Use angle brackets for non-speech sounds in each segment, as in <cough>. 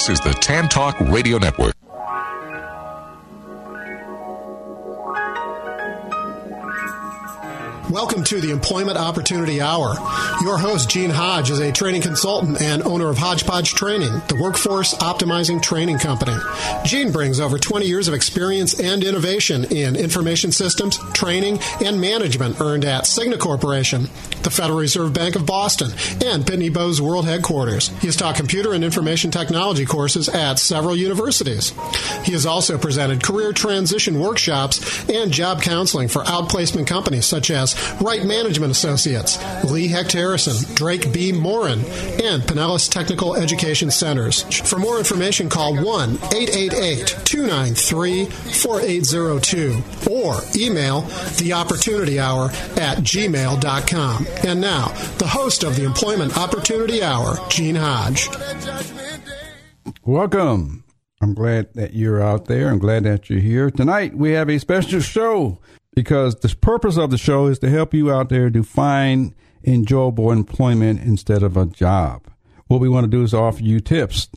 This is the Tan Talk Radio Network. Welcome to the Employment Opportunity Hour. Your host, Gene Hodge, is a training consultant and owner of Hodgepodge Training, the workforce optimizing training company. Gene brings over 20 years of experience and innovation in information systems, training, and management earned at Cigna Corporation, the Federal Reserve Bank of Boston, and Pitney Bowes World Headquarters. He has taught computer and information technology courses at several universities. He has also presented career transition workshops and job counseling for outplacement companies such as Right Management Associates, Lee Hecht Harrison, Drake Beam Morin, and Pinellas Technical Education Centers. For more information, call 1 888 293 4802 or email the opportunity hour at gmail.com. And now, the host of the Employment Opportunity Hour, Gene Hodge. Welcome. I'm glad that you're out there. I'm glad that you're here. Tonight, we have a special show because the purpose of the show is to help you out there to find enjoyable employment instead of a job. What we want to do is offer you tips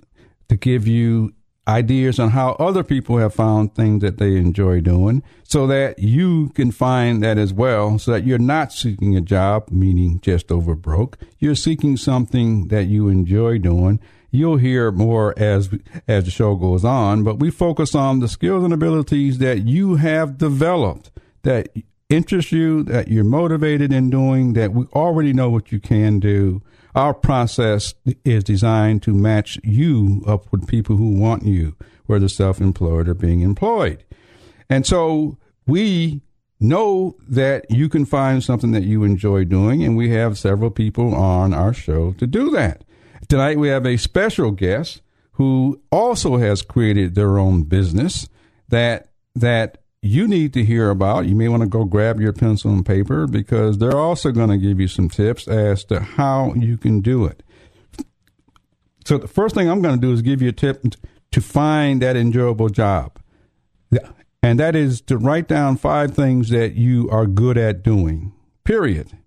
to give you ideas on how other people have found things that they enjoy doing so that you can find that as well so that you're not seeking a job meaning just over broke. You're seeking something that you enjoy doing. You'll hear more as as the show goes on but we focus on the skills and abilities that you have developed that interests you, that you're motivated in doing, that we already know what you can do. Our process is designed to match you up with people who want you, whether self employed or being employed. And so we know that you can find something that you enjoy doing, and we have several people on our show to do that. Tonight we have a special guest who also has created their own business that that you need to hear about. You may want to go grab your pencil and paper because they're also going to give you some tips as to how you can do it. So, the first thing I'm going to do is give you a tip to find that enjoyable job. And that is to write down five things that you are good at doing, period.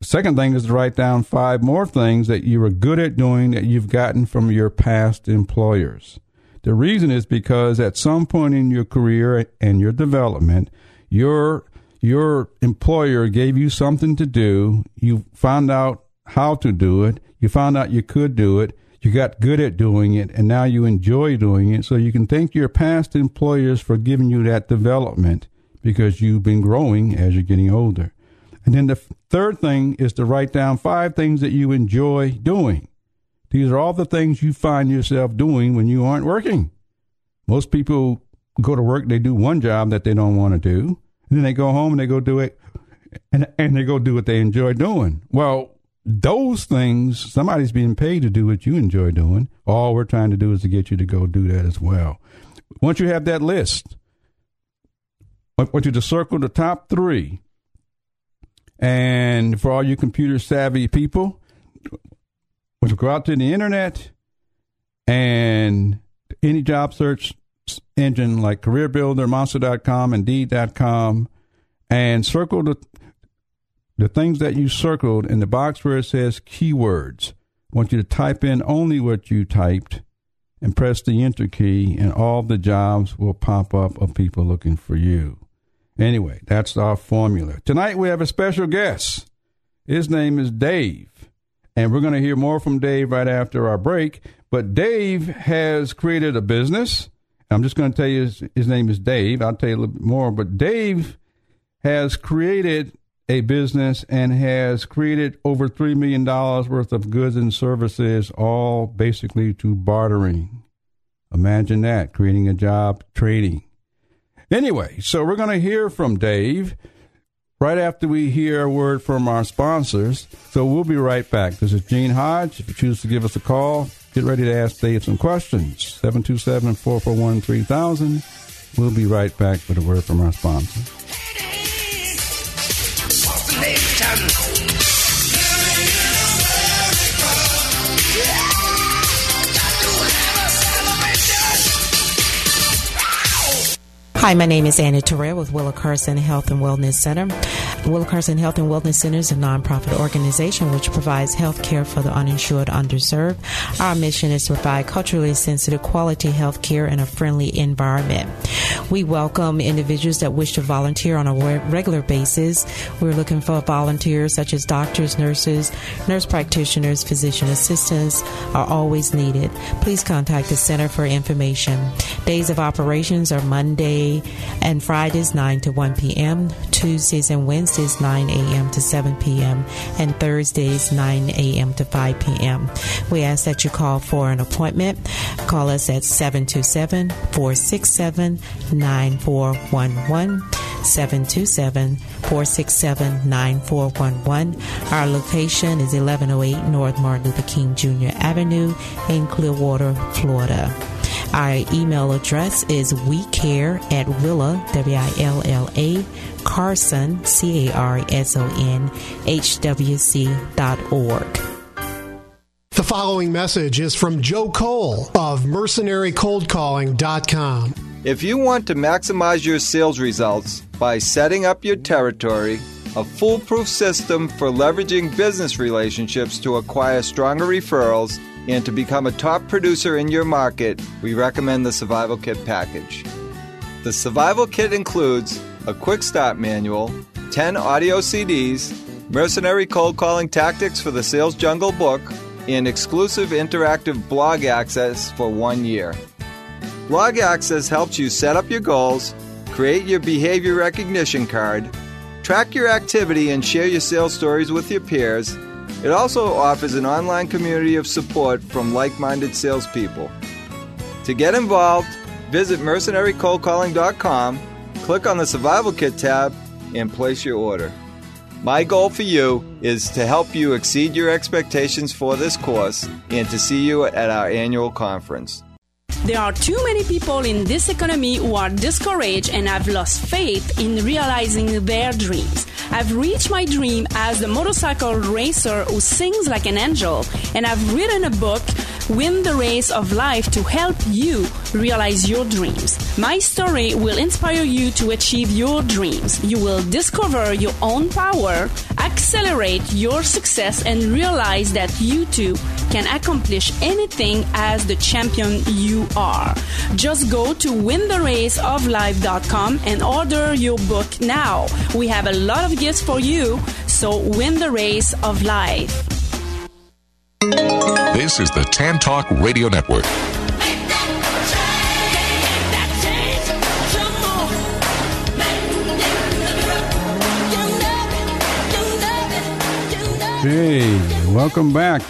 Second thing is to write down five more things that you are good at doing that you've gotten from your past employers. The reason is because at some point in your career and your development, your your employer gave you something to do. You found out how to do it. You found out you could do it. You got good at doing it, and now you enjoy doing it. So you can thank your past employers for giving you that development because you've been growing as you're getting older. And then the third thing is to write down five things that you enjoy doing. These are all the things you find yourself doing when you aren't working. Most people go to work, they do one job that they don't want to do, and then they go home and they go do it, and, and they go do what they enjoy doing. Well, those things, somebody's being paid to do what you enjoy doing. All we're trying to do is to get you to go do that as well. Once you have that list, I want you to circle the top three. And for all you computer savvy people, was go out to the internet and any job search engine like Career Builder, Monster.com, Indeed.com, and circle the the things that you circled in the box where it says keywords. I want you to type in only what you typed and press the enter key, and all the jobs will pop up of people looking for you. Anyway, that's our formula. Tonight we have a special guest. His name is Dave. And we're going to hear more from Dave right after our break. But Dave has created a business. I'm just going to tell you his, his name is Dave. I'll tell you a little bit more. But Dave has created a business and has created over $3 million worth of goods and services, all basically to bartering. Imagine that, creating a job, trading. Anyway, so we're going to hear from Dave right after we hear a word from our sponsors. So we'll be right back. This is Gene Hodge. If you choose to give us a call, get ready to ask Dave some questions. 727 441 3000. We'll be right back with a word from our sponsor. Hi, my name is Anna Terrell with Willa Carson Health and Wellness Center. The Willa Carson Health and Wellness Center is a nonprofit organization which provides health care for the uninsured, underserved. Our mission is to provide culturally sensitive, quality health care in a friendly environment. We welcome individuals that wish to volunteer on a regular basis. We're looking for volunteers such as doctors, nurses, nurse practitioners, physician assistants are always needed. Please contact the Center for information. Days of operations are Monday and Fridays 9 to 1 p.m., Tuesdays and Wednesdays 9 a.m. to 7 p.m., and Thursdays 9 a.m. to 5 p.m. We ask that you call for an appointment. Call us at 727 467 9411. 727 467 9411. Our location is 1108 North Martin Luther King Jr. Avenue in Clearwater, Florida. Our email address is we care at Willa, W I L L A, Carson, C A R S O N, H W C dot org. The following message is from Joe Cole of mercenarycoldcalling.com. If you want to maximize your sales results by setting up your territory, a foolproof system for leveraging business relationships to acquire stronger referrals, and to become a top producer in your market, we recommend the Survival Kit package. The Survival Kit includes a quick start manual, 10 audio CDs, mercenary cold calling tactics for the Sales Jungle book, and exclusive interactive blog access for one year. Blog access helps you set up your goals, create your behavior recognition card, track your activity, and share your sales stories with your peers it also offers an online community of support from like minded salespeople. To get involved, visit mercenarycoldcalling.com, click on the Survival Kit tab, and place your order. My goal for you is to help you exceed your expectations for this course and to see you at our annual conference. There are too many people in this economy who are discouraged and have lost faith in realizing their dreams. I've reached my dream as the motorcycle racer who sings like an angel, and I've written a book, Win the Race of Life, to help you realize your dreams. My story will inspire you to achieve your dreams. You will discover your own power, accelerate your success, and realize that you too can accomplish anything as the champion you are. Just go to wintheraceoflife.com and order your book now. We have a lot of gifts for you, so win the race of life. This is the Tan Talk Radio Network. Hey, welcome back.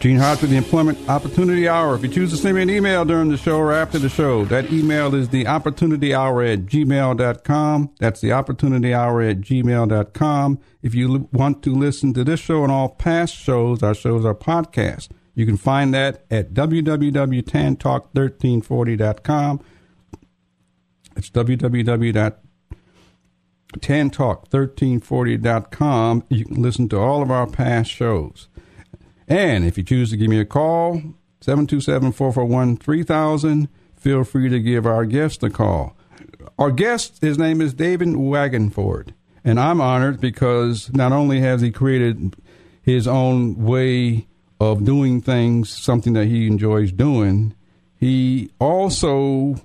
Gene Hodge with the Employment Opportunity Hour. If you choose to send me an email during the show or after the show, that email is the opportunity hour at gmail.com. That's the opportunity hour at gmail.com. If you want to listen to this show and all past shows, our shows are podcasts. You can find that at www.tantalk1340.com. It's www.tantalk1340.com. You can listen to all of our past shows. And if you choose to give me a call, 727 441 3000, feel free to give our guest a call. Our guest, his name is David Wagenvoord. And I'm honored because not only has he created his own way of doing things, something that he enjoys doing, he also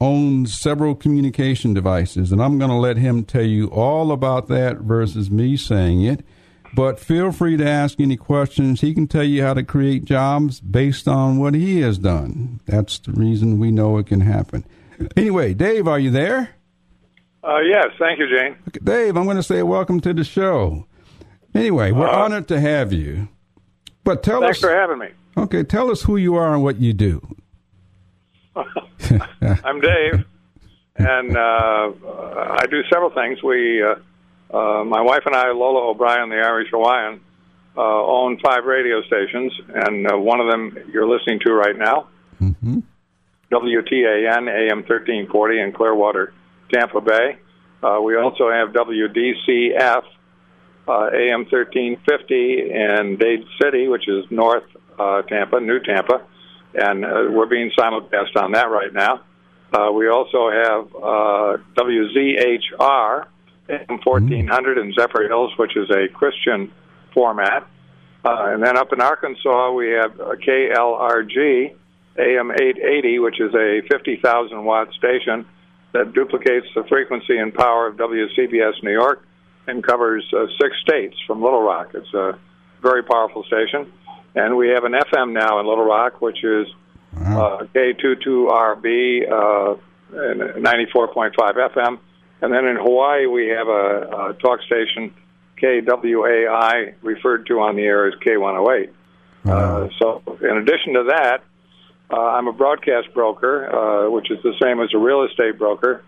owns several communication devices. And I'm going to let him tell you all about that versus me saying it. But feel free to ask any questions. He can tell you how to create jobs based on what he has done. That's the reason we know it can happen. Anyway, Dave, are you there? Uh, yes, thank you, Jane. Okay, Dave, I'm going to say welcome to the show. Anyway, we're uh, honored to have you. But tell thanks us. Thanks for having me. Okay, tell us who you are and what you do. <laughs> I'm Dave, and uh, I do several things. We uh, my wife and I, Lola O'Brien, the Irish Hawaiian, uh, own five radio stations, and uh, one of them you're listening to right now, mm-hmm. WTAN AM 1340 in Clearwater, Tampa Bay. Uh, we also have WDCF uh, AM 1350 in Dade City, which is North uh, Tampa, New Tampa, and uh, we're being simulcast on that right now. Uh, we also have uh, WZHR AM 1400 in Zephyrhills, which is a Christian format. Uh, and then up in Arkansas, we have a KLRG AM 880, which is a 50,000 watt station that duplicates the frequency and power of WCBS New York and covers uh, six states from Little Rock. It's a very powerful station. And we have an FM now in Little Rock, which is uh, K22RB, uh, 94.5 FM. And then in Hawaii, we have a, a talk station, KWAI, referred to on the air as K108. Wow. Uh, so, in addition to that, uh, I'm a broadcast broker, uh, which is the same as a real estate broker.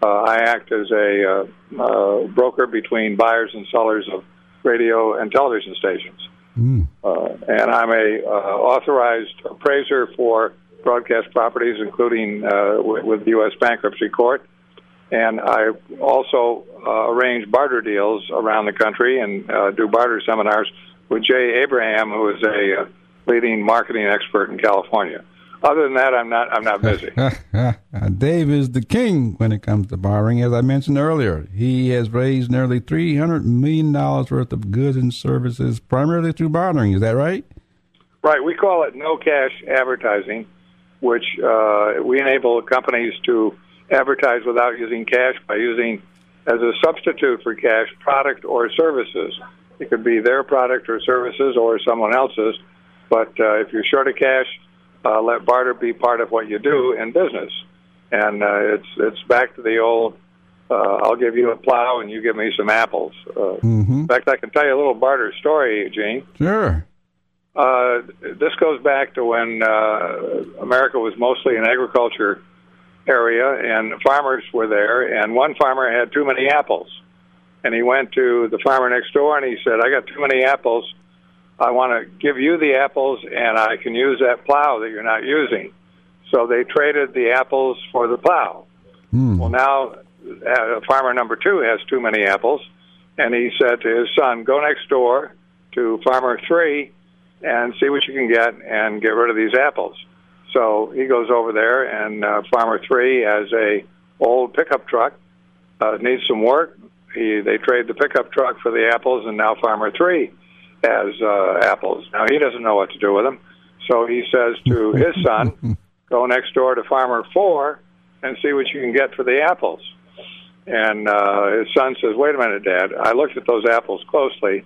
Uh, I act as a uh, uh, broker between buyers and sellers of radio and television stations. Mm. Uh, and I'm a uh, authorized appraiser for broadcast properties, including uh, with, with the U.S. Bankruptcy Court. And I also uh, arrange barter deals around the country and uh, do barter seminars with Jay Abraham, who is a uh, leading marketing expert in California. Other than that, I'm not. I'm not busy. <laughs> Dave is the king when it comes to borrowing. As I mentioned earlier, he has raised nearly three hundred million dollars worth of goods and services primarily through bartering. Is that right? Right. We call it no cash advertising, which uh, we enable companies to advertise without using cash by using as a substitute for cash product or services. It could be their product or services or someone else's. But uh, if you're short of cash uh, let barter be part of what you do in business. And uh, it's it's back to the old. Uh, I'll give you a plow and you give me some apples. Uh, mm-hmm. In fact, I can tell you a little barter story, Gene. Sure. Uh, this goes back to when uh, America was mostly an agriculture area, and farmers were there. And one farmer had too many apples, and he went to the farmer next door and he said, "I got too many apples. I want to give you the apples, and I can use that plow that you're not using. So they traded the apples for the plow. Mm. Well, now uh, farmer number two has too many apples, and he said to his son, "Go next door to farmer three and see what you can get, and get rid of these apples." So he goes over there, and uh, farmer three has a old pickup truck, uh, needs some work. He they trade the pickup truck for the apples, and now farmer three as uh, apples. Now he doesn't know what to do with them, so he says to his <laughs> son, "Go next door to Farmer Four and see what you can get for the apples." And uh, his son says, "Wait a minute, Dad. I looked at those apples closely,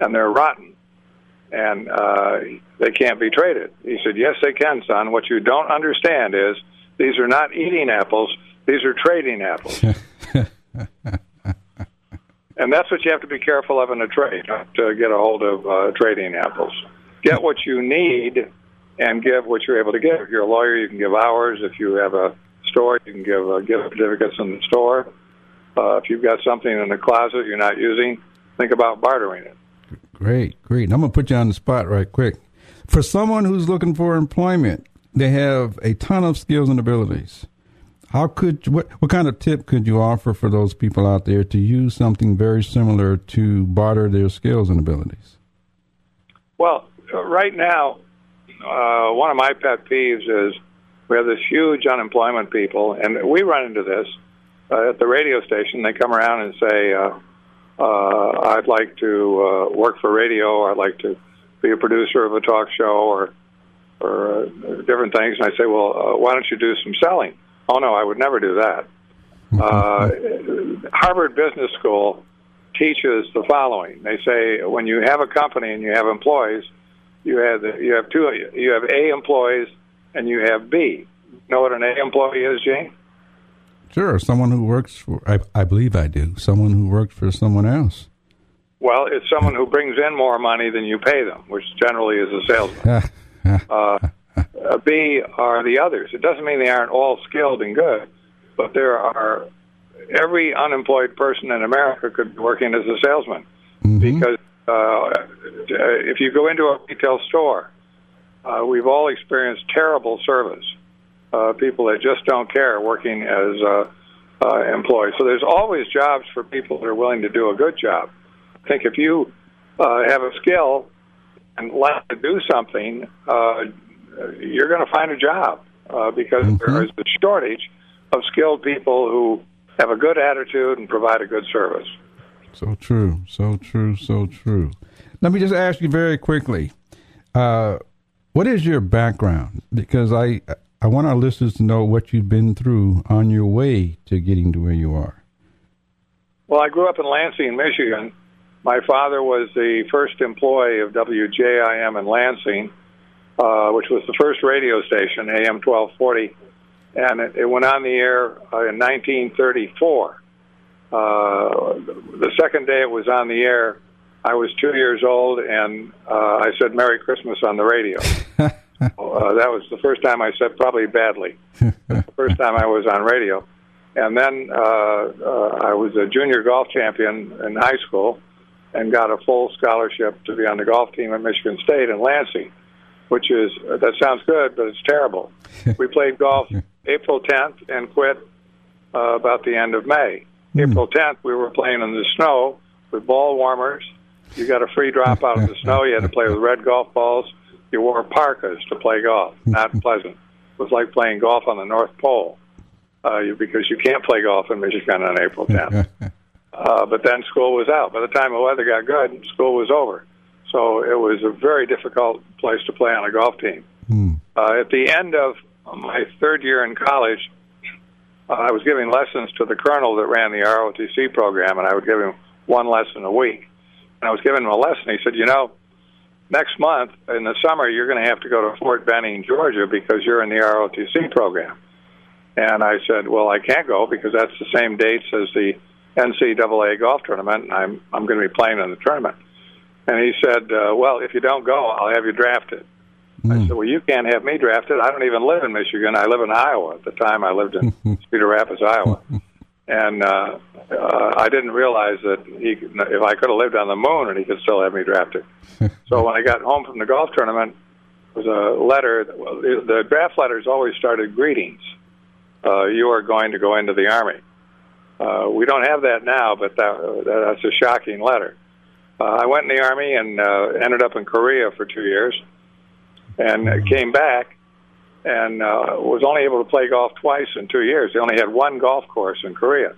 and they're rotten, and uh, they can't be traded." He said, "Yes, they can, son. What you don't understand is these are not eating apples; these are trading apples." <laughs> and that's what you have to be careful of in a trade, not to get a hold of uh, trading apples. Get what you need and give what you're able to give. If you're a lawyer, you can give hours. If you have a store, you can give uh, gift certificates in the store. Uh, if you've got something in the closet you're not using, think about bartering it. Great, great. I'm going to put you on the spot right quick. For someone who's looking for employment, they have a ton of skills and abilities. How could what what kind of tip could you offer for those people out there to use something very similar to barter their skills and abilities? Well, right now, uh, one of my pet peeves is we have this huge unemployment people, and we run into this uh, at the radio station. They come around and say, uh, uh, "I'd like to uh, work for radio, I'd like to be a producer of a talk show, or or uh, different things." And I say, "Well, uh, why don't you do some selling?" Oh no, I would never do that. Uh, Harvard Business School teaches the following. They say when you have a company and you have employees, you have you have two you have A employees and you have B. Know what an A employee is, Gene? Sure, someone who works for I, I believe I do. Someone who works for someone else. Well, it's someone who brings in more money than you pay them, which generally is a salesman. uh, uh, B are the others. It doesn't mean they aren't all skilled and good, but there are every unemployed person in America could be working as a salesman mm-hmm. because uh, if you go into a retail store, uh, we've all experienced terrible service. Uh, people that just don't care working as uh, uh, employees. So there's always jobs for people that are willing to do a good job. I think if you uh, have a skill and like to do something, uh, you're going to find a job uh, because mm-hmm. there is a shortage of skilled people who have a good attitude, and provide a good service. So true, so true, so true. Let me just ask you very quickly, uh, what is your background? Because I I want our listeners to know what you've been through on your way to getting to where you are. Well, I grew up in Lansing, Michigan. My father was the first employee of WJIM in Lansing, uh, which was the first radio station, AM 1240, and it, it went on the air uh, in 1934. Uh, the second day it was on the air, I was two years old, and uh, I said "Merry Christmas" on the radio. <laughs> uh, that was the first time I said probably badly. the first time I was on radio, and then uh, uh, I was a junior golf champion in high school, and got a full scholarship to be on the golf team at Michigan State in Lansing, which is that sounds good, but it's terrible. <laughs> we played golf April 10th and quit uh, about the end of May. April 10th, we were playing in the snow with ball warmers. You got a free drop out of the snow. You had to play with red golf balls. You wore parkas to play golf. Not <laughs> pleasant. It was like playing golf on the North Pole uh, because you can't play golf in Michigan on April 10th. <laughs> uh, but then school was out. By the time the weather got good, school was over. So it was a very difficult place to play on a golf team. Hmm. Uh, at the end of my third year in college, uh, I was giving lessons to the colonel that ran the ROTC program, and I would give him one lesson a week. And I was giving him a lesson. He said, "You know, next month in the summer, you're going to have to go to Fort Benning, Georgia, because you're in the ROTC program." And I said, "Well, I can't go because that's the same dates as the NCAA golf tournament, and I'm I'm going to be playing in the tournament." And he said, uh, "Well, if you don't go, I'll have you drafted." I said, "Well, you can't have me drafted. I don't even live in Michigan. I live in Iowa. At the time, I lived in <laughs> Cedar Rapids, Iowa, <laughs> and uh, uh, I didn't realize that he, if I could have lived on the moon, and he could still have me drafted. <laughs> so when I got home from the golf tournament, was a letter. That, well, the the draft letters always started greetings. Uh, you are going to go into the army. Uh, we don't have that now, but that, that's a shocking letter. Uh, I went in the army and uh, ended up in Korea for two years and uh, came back and uh, was only able to play golf twice in two years. They only had one golf course in Korea.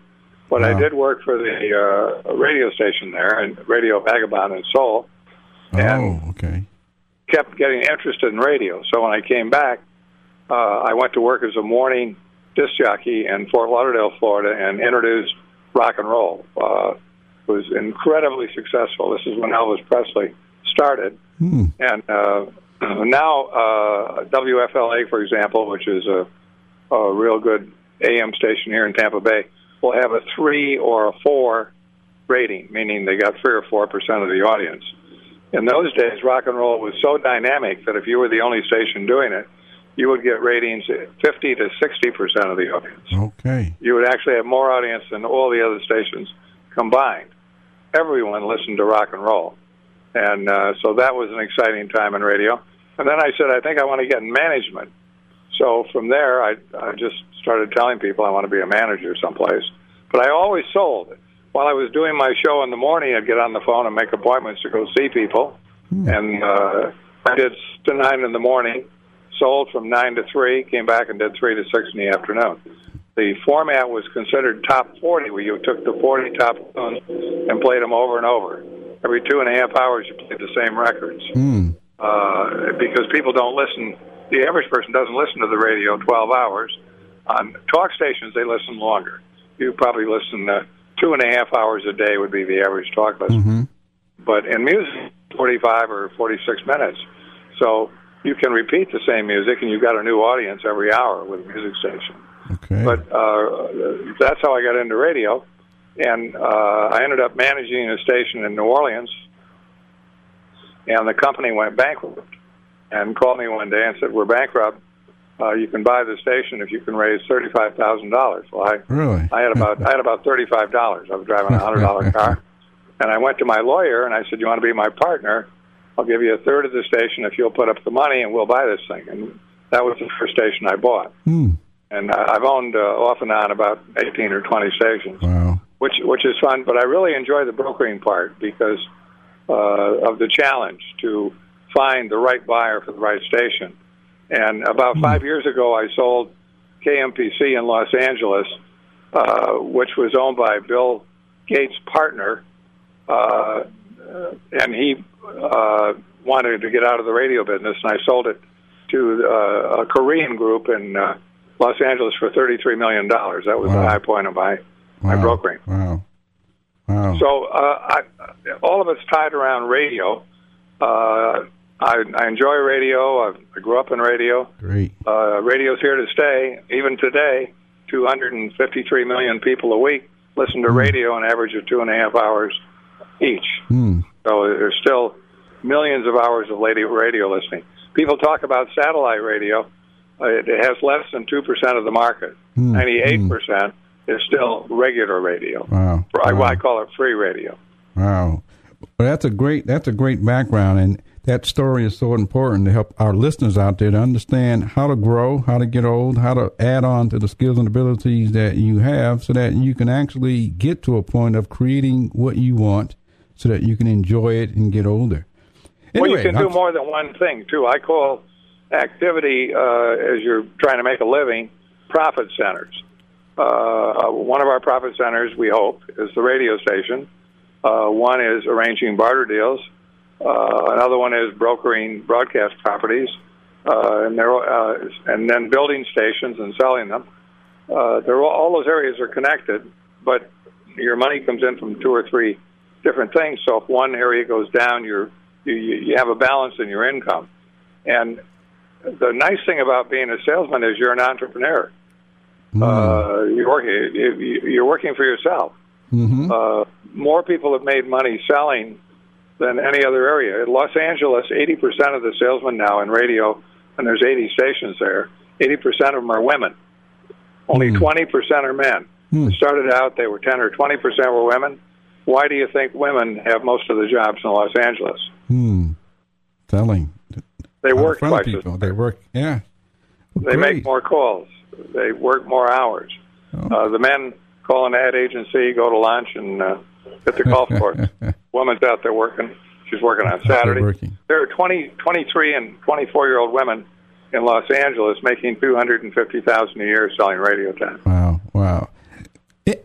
But I did work for the uh, radio station there, and Radio Vagabond in Seoul, and Oh, okay. kept getting interested in radio. So when I came back, uh, I went to work as a morning disc jockey in Fort Lauderdale, Florida, and introduced rock and roll. Uh, was incredibly successful. This is when Elvis Presley started, Hmm. and uh, <clears throat> now uh, WFLA, for example, which is a, a real good AM station here in Tampa Bay, will have a three or a four rating, meaning they got three or four percent of the audience. In those days, rock and roll was so dynamic that if you were the only station doing it, you would get ratings 50 to 60 percent of the audience. Okay. You would actually have more audience than all the other stations combined. Everyone listened to rock and roll, and uh, so that was an exciting time in radio. And then I said, I think I want to get in management. So from there, I, I just started telling people I want to be a manager someplace. But I always sold. While I was doing my show in the morning, I'd get on the phone and make appointments to go see people. And uh, I did to nine in the morning, sold from nine to three, came back and did three to six in the afternoon. The format was considered top 40, where you took the 40 top tunes and played them over and over. Every two and a half hours, you played the same records Hmm. uh, because people don't listen. The average person doesn't listen to the radio 12 hours. On talk stations, they listen longer. You probably listen uh, two and a half hours a day would be the average talk listener. Mm-hmm. But in music, 45 or 46 minutes. So you can repeat the same music, and you've got a new audience every hour with a music station. Okay. But uh, that's how I got into radio, and uh, I ended up managing a station in New Orleans, and the company went bankrupt, and called me one day and said, "We're bankrupt. Uh, you can buy the station if you can raise thirty-five thousand dollars." Well, I really? I had about I had about thirty-five dollars. I was driving a hundred-dollar car, <laughs> and I went to my lawyer and I said, "You want to be my partner? I'll give you a third of the station if you'll put up the money, and we'll buy this thing." And that was the first station I bought Hmm. and I- I've owned uh, off and on about 18 or 20 stations, Wow. which which is fun. But I really enjoy the brokering part because uh, of the challenge to find the right buyer for the right station. And about five years ago, I sold KMPC in Los Angeles uh, which was owned by Bill Gates' partner, uh, and he uh, wanted to get out of the radio business, and I sold it to uh, a Korean group in uh, Los Angeles for thirty-three million dollars. That was Wow. the high point of my my Wow. brokering. Wow. Wow. So uh, I, all of it's tied around radio. Uh, I, I enjoy radio. I, I grew up in radio. Great. Uh, radio's here to stay. Even today, 253 million people a week listen to radio, an average of two and a half hours each. Hmm. So there's still millions of hours of radio, radio listening. People talk about satellite radio. Uh, it, has less than 2% of the market. Hmm. 98% is still regular radio. Wow. I, Wow. I call it free radio. Wow. Well, that's a great that's a great background, and that story is so important to help our listeners out there to understand how to grow, how to get old, how to add on to the skills and abilities that you have, so that you can actually get to a point of creating what you want, so that you can enjoy it and get older. well, you can do more than one thing too. I call activity uh, as you're trying to make a living profit centers. Uh, one of our profit centers, we hope, is the radio station. Uh, one is arranging barter deals. Uh, another one is brokering broadcast properties, uh, and uh, and then building stations and selling them. Uh, they're all, all those areas are connected, but your money comes in from two or three different things. So if one area goes down, you're, you you have a balance in your income. And the nice thing about being a salesman is you're an entrepreneur. Uh, you're you're working for yourself. Mhm. Uh, more people have made money selling than any other area. In Los Angeles, 80% of the salesmen now in radio, and there's 80 stations there, 80% of them are women. Only 20% are men. Hmm. It started out, they were 10 or 20% were women. Why do you think women have most of the jobs in Los Angeles? Hmm. Selling. They Out work twice people. They work. Yeah. They Great. make more calls. They work more hours. Oh. Uh, the men call an ad agency, go to lunch, and uh, hit the golf <laughs> course. Woman's out there working. She's working on Saturday. working. There are 20, 23 and 24 year old women in Los Angeles making 250000 a year selling radio time. Wow, wow.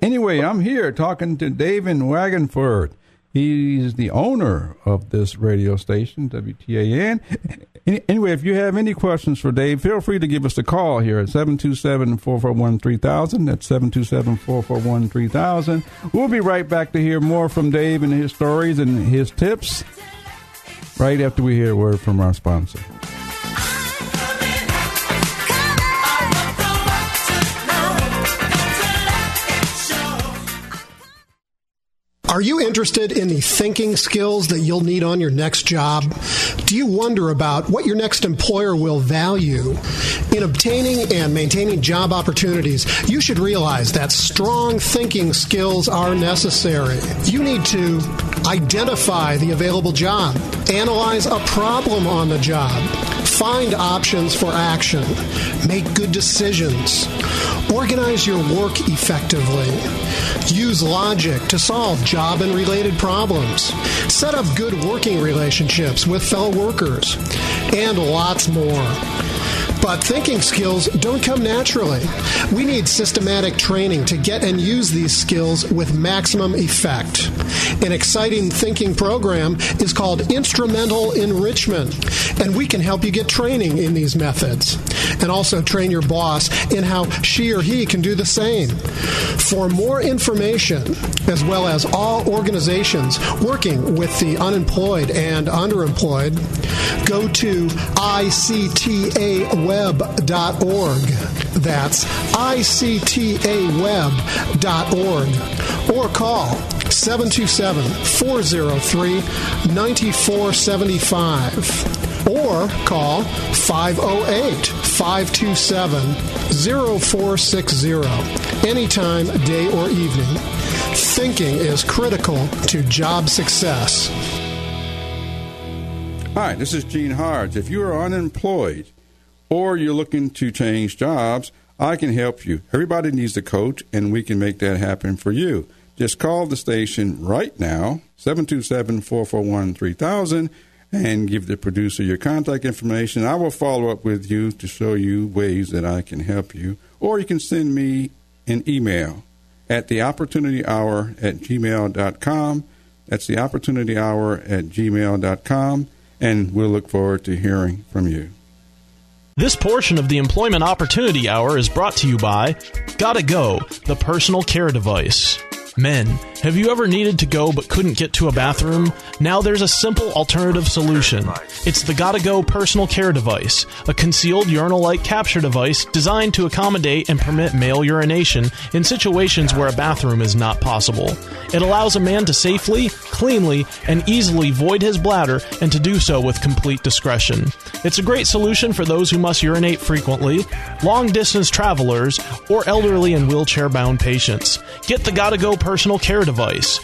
Anyway, I'm here talking to David Wagenvoord. He's the owner of this radio station, WTAN. Any- Anyway, if you have any questions for Dave, feel free to give us a call here at 727 441 3000. That's 727 441 3000. We'll be right back to hear more from Dave and his stories and his tips right after we hear a word from our sponsor. Are you interested in the thinking skills that you'll need on your next job? Do you wonder about what your next employer will value? In obtaining and maintaining job opportunities, you should realize that strong thinking skills are necessary. You need to identify the available job, analyze a problem on the job, find options for action, make good decisions, organize your work effectively, use logic to solve job and related problems, set up good working relationships with fellow workers, and lots more. But thinking skills don't come naturally. We need systematic training to get and use these skills with maximum effect. An exciting thinking program is called Instrumental Enrichment, and we can help you get training in these methods and also train your boss in how she or he can do the same. For more information, as well as all organizations working with the unemployed and underemployed, go to ictaweb.org. That's ictaweb.org. Or call 727 403 9475. Or call 508 527 0460 anytime, day or evening. Thinking is critical to job success. Hi, this is Gene Hards. If you are unemployed or you're looking to change jobs, I can help you. Everybody needs a coach, and we can make that happen for you. Just call the station right now, 727 441 3000, and give the producer your contact information. I will follow up with you to show you ways that I can help you. Or you can send me an email. at the opportunity hour at gmail.com. That's the opportunity hour at gmail.com. And we'll look forward to hearing from you. This portion of the Employment Opportunity Hour is brought to you by Gotta Go, the personal care device. Men, have you ever needed to go but couldn't get to a bathroom? Now there's a simple alternative solution. It's the Gotta Go personal care device, a concealed urinal like capture device designed to accommodate and permit male urination in situations where a bathroom is not possible. It allows a man to safely, cleanly, and easily void his bladder and to do so with complete discretion. It's a great solution for those who must urinate frequently, long distance travelers, or elderly and wheelchair bound patients. Get the Gotta Go personal care device.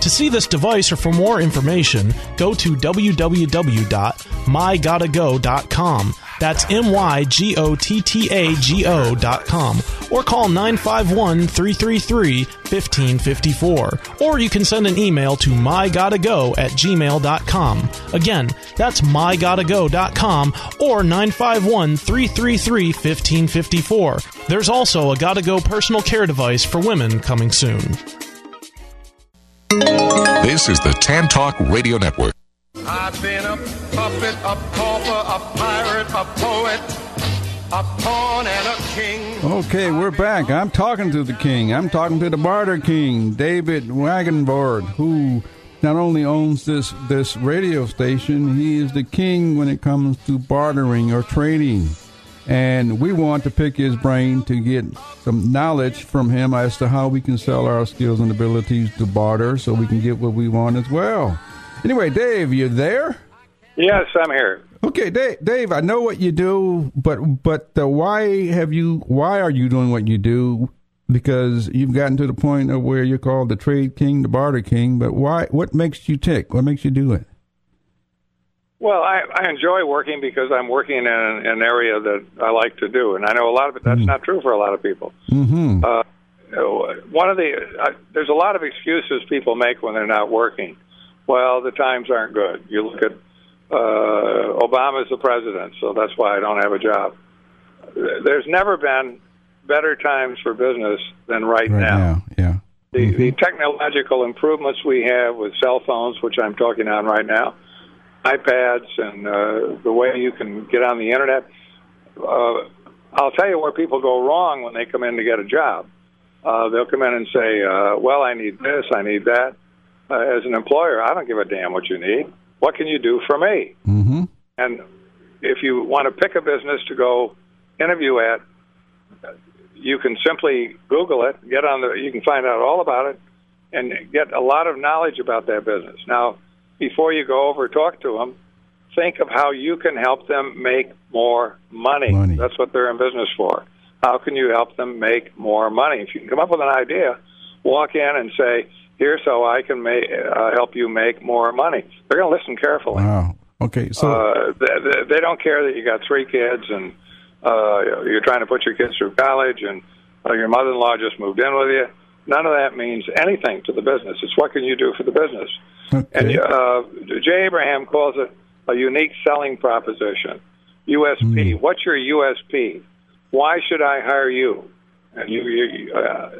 To see this device or for more information, go to www.mygottago.com. That's M Y G O T T A G O.com. Or call 951 333 1554. Or you can send an email to mygottago at gmail.com. Again, that's mygottago.com or 951 333 1554. There's also a Gotta Go personal care device for women coming soon. This is the Tan Talk Radio Network. I've been a puppet, a pauper, a pirate, a poet, a pawn, and a king. Okay, we're back. I'm talking to the king. I'm talking to the barter king, David Wagenvoord, who not only owns this this radio station, he is the king when it comes to bartering or trading. And we want to pick his brain to get some knowledge from him as to how we can sell our skills and abilities to barter so we can get what we want as well. Anyway, Dave, you there? Yes, I'm here. Okay, Dave, Dave, I know what you do, but but uh, why have you? Why are you doing what you do? Because you've gotten to the point of where you're called the trade king, the barter king. But why? What makes you tick? What makes you do it? Well, I, I enjoy working because I'm working in an, an area that I like to do, and I know a lot of it. That's mm. not true for a lot of people. Mm-hmm. Uh, one of the uh, there's a lot of excuses people make when they're not working. Well, the times aren't good. You look at uh, Obama's the president, so that's why I don't have a job. There's never been better times for business than right, right now. now. Yeah. The, mm-hmm. the technological improvements we have with cell phones, which I'm talking on right now, iPads, and uh, the way you can get on the internet. Uh, I'll tell you where people go wrong when they come in to get a job. Uh, they'll come in and say, uh, "Well, I need this, I need that." Uh, as an employer, I don't give a damn what you need. What can you do for me? Mm-hmm. And if you want to pick a business to go interview at, you can simply Google it, get on the, you can find out all about it, and get a lot of knowledge about that business. Now, before you go over talk to them, think of how you can help them make more money. Money. That's what they're in business for. How can you help them make more money? If you can come up with an idea, walk in and say, "Here's how I can make, uh, help you make more money." They're going to listen carefully. Wow. Okay. So Uh, they, they don't care that you got three kids and uh, you're trying to put your kids through college and uh, your mother-in-law just moved in with you. None of that means anything to the business. It's what can you do for the business. Okay. And uh, Jay Abraham calls it a unique selling proposition. USP. Hmm. What's your USP? Why should I hire you? And you, you uh,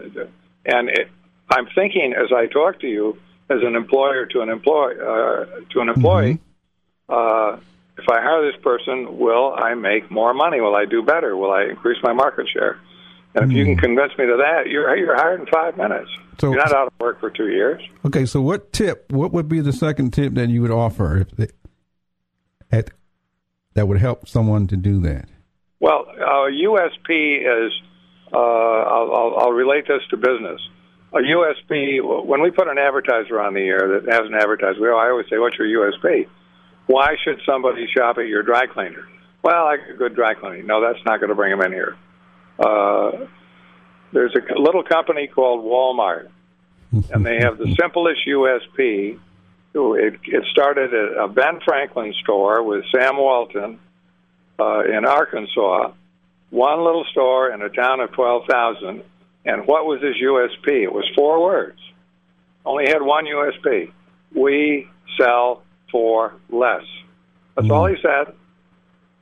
and it, I'm thinking as I talk to you as an employer to an employee uh, to an employee. Uh, if I hire this person, will I make more money? Will I do better? Will I increase my market share? And if you can convince me to that, you're you're hired in five minutes. So- you're not out of work for two years. okay. So what tip? What would be the second tip that you would offer if they, at that would help someone to do that? Well, uh, USP is, uh, I'll, I'll, I'll relate this to business. A USP, when we put an advertiser on the air that has an advertiser, I always say, what's your USP? Why should somebody shop at your dry cleaner? Well, I get a good dry cleaning. No, that's not going to bring them in here. Uh, there's a little company called Walmart, and they have the <laughs> simplest USP. It, it started at a Ben Franklin store with Sam Walton uh, in Arkansas, one little store in a town of 12,000. And what was his USP? It was four words. Only had one USP. We sell for less. That's all he said.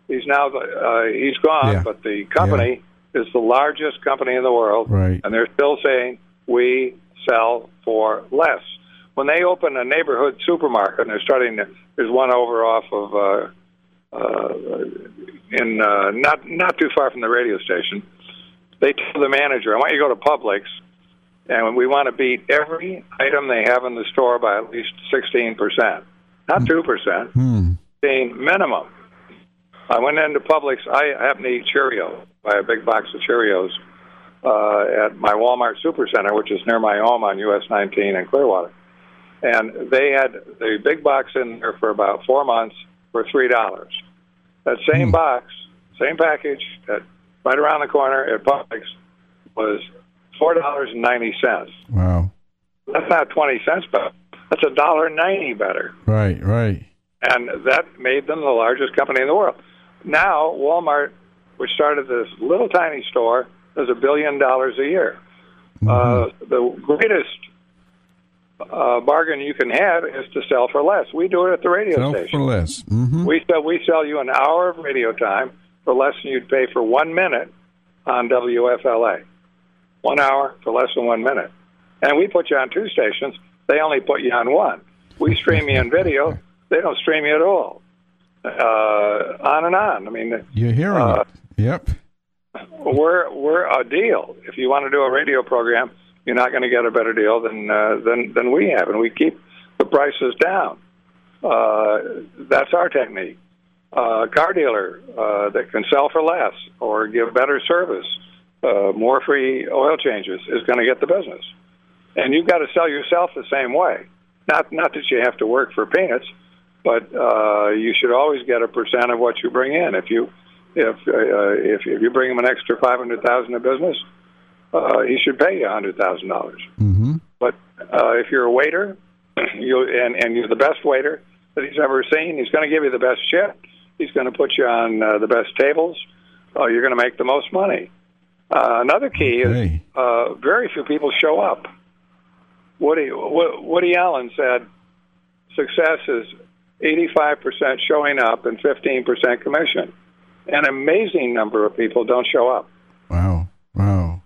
He's now uh, he's gone, Yeah. but the company is the largest company in the world, Right. and they're still saying we sell for less. When they open a neighborhood supermarket, and they're starting to, there's one over off of, uh, uh, in, uh, not, not too far from the radio station. They tell the manager, I want you to go to Publix, and we want to beat every item they have in the store by at least 16%. Not 2%, Hmm. 16 minimum. I went into Publix. I happen to eat Cheerios, buy a big box of Cheerios uh, at my Walmart Supercenter, which is near my home on US 19 in Clearwater. And they had the big box in there for about four months for $3. That same box, same package, at, right around the corner at Publix was $4.90. Wow. That's not 20 cents better. That's a dollar ninety better Right, right. and that made them the largest company in the world. Now, Walmart, which started this little tiny store, does a billion dollars a year. Uh, the greatest uh, bargain you can have is to sell for less. We do it at the radio Sell station. for less. hmm We sell we sell you an hour of radio time for less than you'd pay for one minute on WFLA. One hour for less than one minute, and we put you on two stations. They only put you on one. We stream you in video. They don't stream you at all. Uh, on and on. I mean, You're hearing Uh, it. Yep. we're we're a deal. If you want to do a radio program, you're not going to get a better deal than uh, than than we have, and we keep the prices down. Uh, that's our technique. Uh, car dealer uh, that can sell for less or give better service, uh, more free oil changes is going to get the business. And you've got to sell yourself the same way. Not not that you have to work for peanuts, but uh, you should always get a percent of what you bring in. If you if uh, if, if you bring him an extra five hundred thousand in business, uh, he should pay you a hundred thousand dollars. hmm But uh, if you're a waiter, <clears throat> you and and you're the best waiter that he's ever seen, he's going to give you the best chip. He's going to put you on uh, the best tables. Uh, you're going to make the most money. Uh, another key Okay. is uh, very few people show up. Woody Wo- Woody Allen said, "Success is 85% showing up and 15% commission." An amazing number of people don't show up Wow. Wow.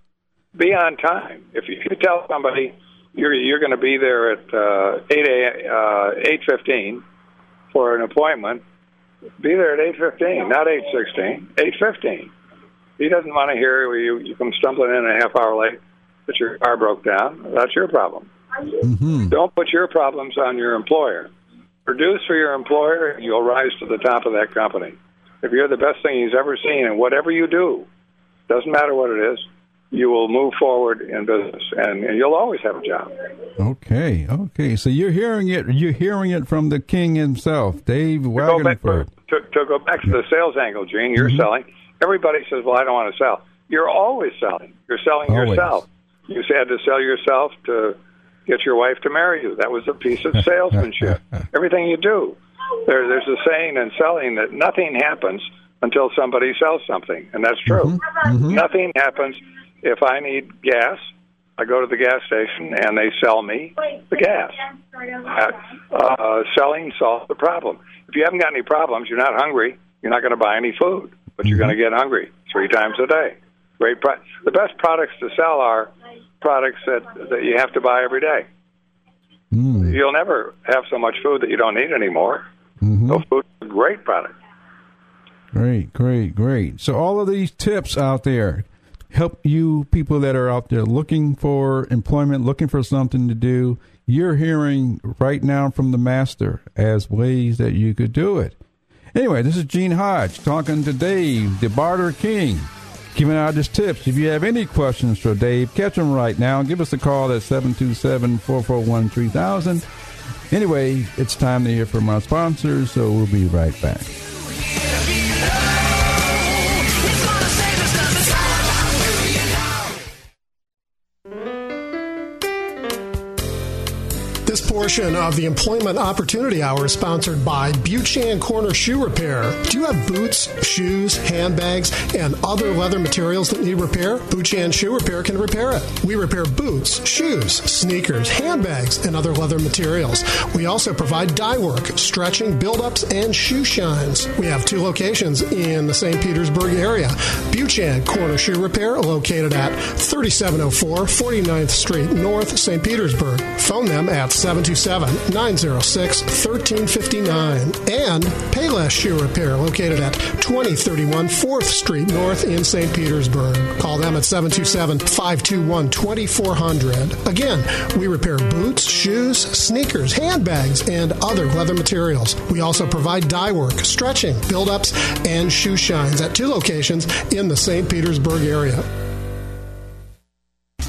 be on time. If you, if you tell somebody you're you're going to be there at uh, eight a uh, eight fifteen for an appointment, be there at eight fifteen, not eight sixteen, eight fifteen. He doesn't want to hear you you come stumbling in a half hour late that your car broke down. That's your problem. hmm Don't put your problems on your employer. Produce for your employer, and you'll rise to the top of that company. If you're the best thing he's ever seen, and whatever you do, doesn't matter what it is, you will move forward in business, and, and you'll always have a job. Okay. Okay. So you're hearing it. You're hearing it from the king himself, Dave To go, back, Wagenvoord. to, to go back to the sales angle, Gene, you're mm-hmm. selling. Everybody says, "Well, I don't want to sell." You're always selling. You're selling Always. yourself. You had to sell yourself to get your wife to marry you. That was a piece of salesmanship. <laughs> Everything you do. There, there's a saying in selling that nothing happens until somebody sells something, and that's true. Nothing happens if I need gas. I go to the gas station and they sell me the gas. Uh, uh, selling solves the problem. If you haven't got any problems, you're not hungry. You're not going to buy any food, but you're going to get hungry three times a day. Great. Pro- the best products to sell are products that that you have to buy every day. Mm. You'll never have so much food that you don't need anymore. hmm So food's a great product. Great, great, great. So all of these tips out there help you people that are out there looking for employment, looking for something to do. You're hearing right now from the master as ways that you could do it. Anyway, this is Gene Hodge talking to Dave, the Barter King, giving out his tips. If you have any questions for Dave, catch him right now. Give us a call at 727 441 3000. Anyway, it's time to hear from our sponsors, so we'll be right back. Of the Employment Opportunity Hour is sponsored by Buchan Corner Shoe Repair. Do you have boots, shoes, handbags, and other leather materials that need repair? Buchan Shoe Repair can repair it. We repair boots, shoes, sneakers, handbags, and other leather materials. We also provide dye work, stretching, build-ups, and shoe shines. We have two locations in the St. Petersburg area. Buchan Corner Shoe Repair, located at 3704 49th Street North, St. Petersburg. Phone them at 727 906 1359. And Payless Shoe Repair, located at 2031 4th Street North in St. Petersburg. Call them at 727 521 2400. Again, we repair boots, shoes, sneakers, handbags, and other leather materials. We also provide dye work, stretching, build ups, and shoe shines at two locations in the St. Petersburg area.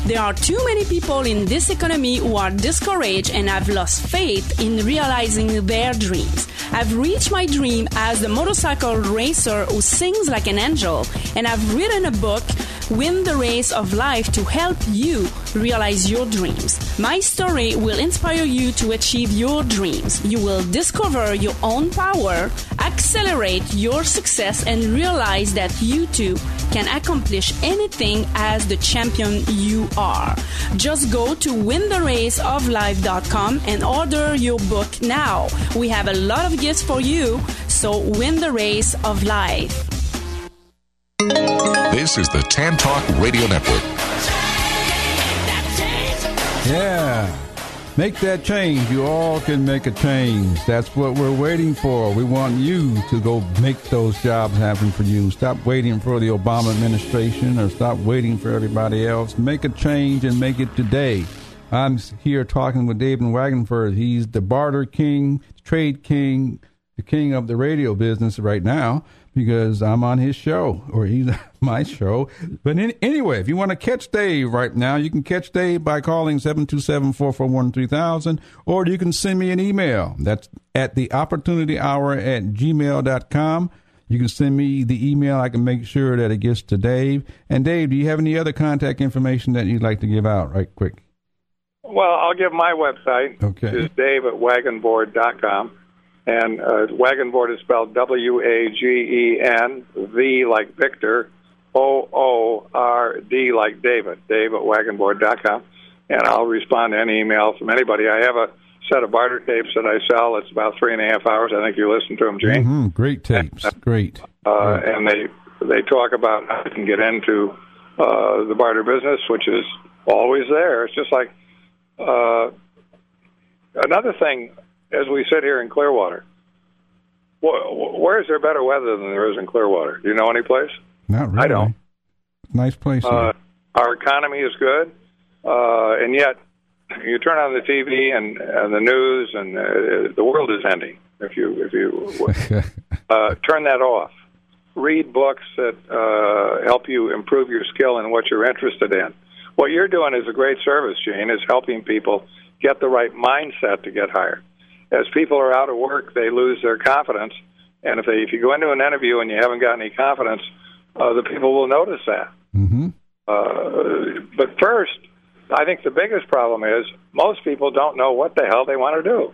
There are too many people in this economy who are discouraged and have lost faith in realizing their dreams. I've reached my dream as the motorcycle racer who sings like an angel, and I've written a book, Win the Race of Life, to help you realize your dreams. My story will inspire you to achieve your dreams. You will discover your own power, accelerate your success, and realize that you too can accomplish anything as the champion you are. Just go to wintheraceoflife.com and order your book now. We have a lot of gifts for you, so win the race of life. This is the Tan Talk Radio Network. Yeah. Make that change. You all can make a change. That's what we're waiting for. We want you to go make those jobs happen for you. Stop waiting for the Obama administration or stop waiting for everybody else. Make a change and make it today. I'm here talking with David Wagenvoord. He's the barter king, trade king, the king of the radio business right now because I'm on his show or he's <laughs> my show. But in, anyway, if you want to catch Dave right now, you can catch Dave by calling 727-441-3000 or you can send me an email. That's at the opportunity hour at gmail.com. You can send me the email. I can make sure that it gets to Dave. And Dave, do you have any other contact information that you'd like to give out right quick? Well, I'll give my website. Okay. Is dave at wagenvoord.com. And uh, wagenvoord is spelled W A G E N, V like Victor, O O R D like David, dave at wagenvoord.com. And I'll respond to any email from anybody. I have a set of barter tapes that I sell. It's about three and a half hours. I think you listen to them, Gene. Mm-hmm. Great tapes. Great. Uh, and they they talk about how you can get into uh, the barter business, which is always there. It's just like uh, another thing. As we sit here in Clearwater, wh- where is there better weather than there is in Clearwater? Do you know any place? Not really. I don't. Nice place. Uh, our economy is good, uh, and yet you turn on the TV and, and the news, and uh, the world is ending. If you if you <laughs> uh, turn that off, read books that uh, help you improve your skill in what you're interested in. What you're doing is a great service, Gene, is helping people get the right mindset to get hired. As people are out of work, they lose their confidence, and if they if you go into an interview and you haven't got any confidence, uh, the people will notice that. mm-hmm. Uh, but first, I think the biggest problem is most people don't know what the hell they want to do.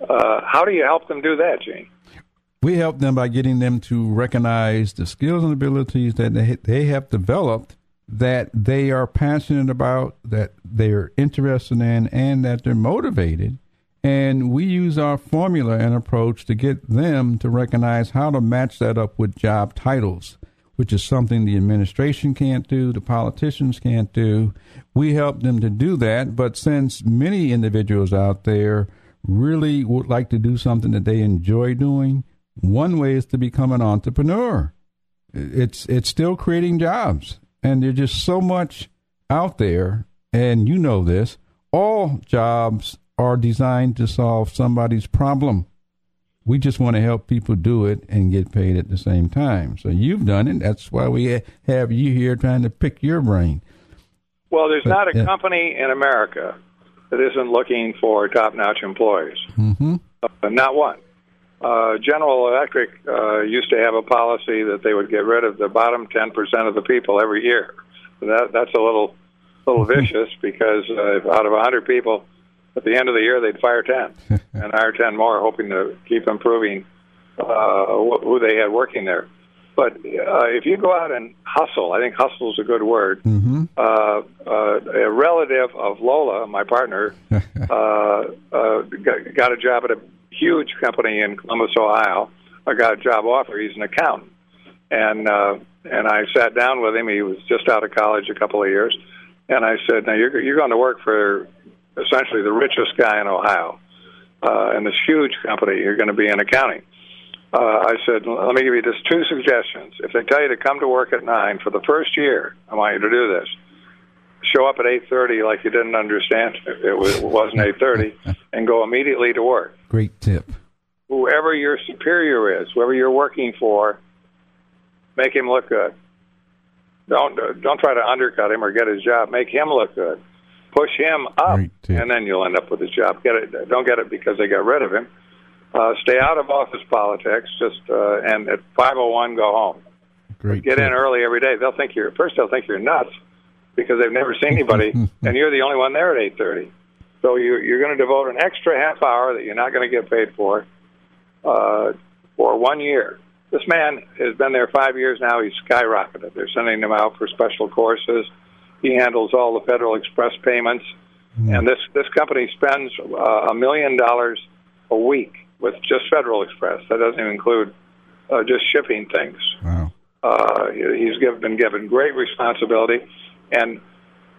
Uh, how do you help them do that, Gene? We help them by getting them to recognize the skills and abilities that they, they have developed that they are passionate about, that they're interested in, and that they're motivated. And we use our formula and approach to get them to recognize how to match that up with job titles, which is something the administration can't do, the politicians can't do. We help them to do that. But since many individuals out there really would like to do something that they enjoy doing, one way is to become an entrepreneur. It's it's still creating jobs, and there's just so much out there, and you know this. All jobs are designed to solve somebody's problem. We just want to help people do it and get paid at the same time. So you've done it. That's why we have you here trying to pick your brain. Well, there's But, not a yeah. company in America that isn't looking for top-notch employees. Mm-hmm. Uh, not one. Uh, General Electric uh, used to have a policy that they would get rid of the bottom 10% of the people every year. That that's a little little <laughs> vicious because uh, out of 100 people, at the end of the year they'd fire 10 <laughs> and hire 10 more, hoping to keep improving uh, wh- who they had working there. But uh, if you go out and hustle, I think hustle is a good word. Mm-hmm. Uh, uh, a relative of Lola, my partner, <laughs> uh, uh, got, got a job at a huge company in Columbus, Ohio. I got a job offer. He's an accountant, and uh, and I sat down with him. He was just out of college a couple of years, and I said, "Now you're you're going to work for essentially the richest guy in Ohio, uh, in this huge company. You're going to be in accounting." Uh, I said, "Let me give you just two suggestions. If they tell you to come to work at nine for the first year, I want you to do this." Show up at eight thirty like you didn't understand it, was, it wasn't eight thirty, <laughs> and go immediately to work Great tip. whoever your superior is, whoever you're working for, make him look good. Don't don't try to undercut him or get his job. Make him look good. Push him up, tip. and then you'll end up with his job. Get it? Don't get it because they got rid of him. Uh, stay out of office politics. Just uh, and at five oh one, go home. Great. Get tip. in early every day. They'll think you're first. They'll think you're nuts because they've never seen anybody, <laughs> and you're the only one there at eight thirty. So you, you're going to devote an extra half hour that you're not going to get paid for uh, for one year. This man has been there five years now. He's skyrocketed. They're sending him out for special courses. He handles all the Federal Express payments, and this this company spends uh, a million dollars a week with just Federal Express. That doesn't even include uh, just shipping things. Wow. Uh, he's give, been given great responsibility, and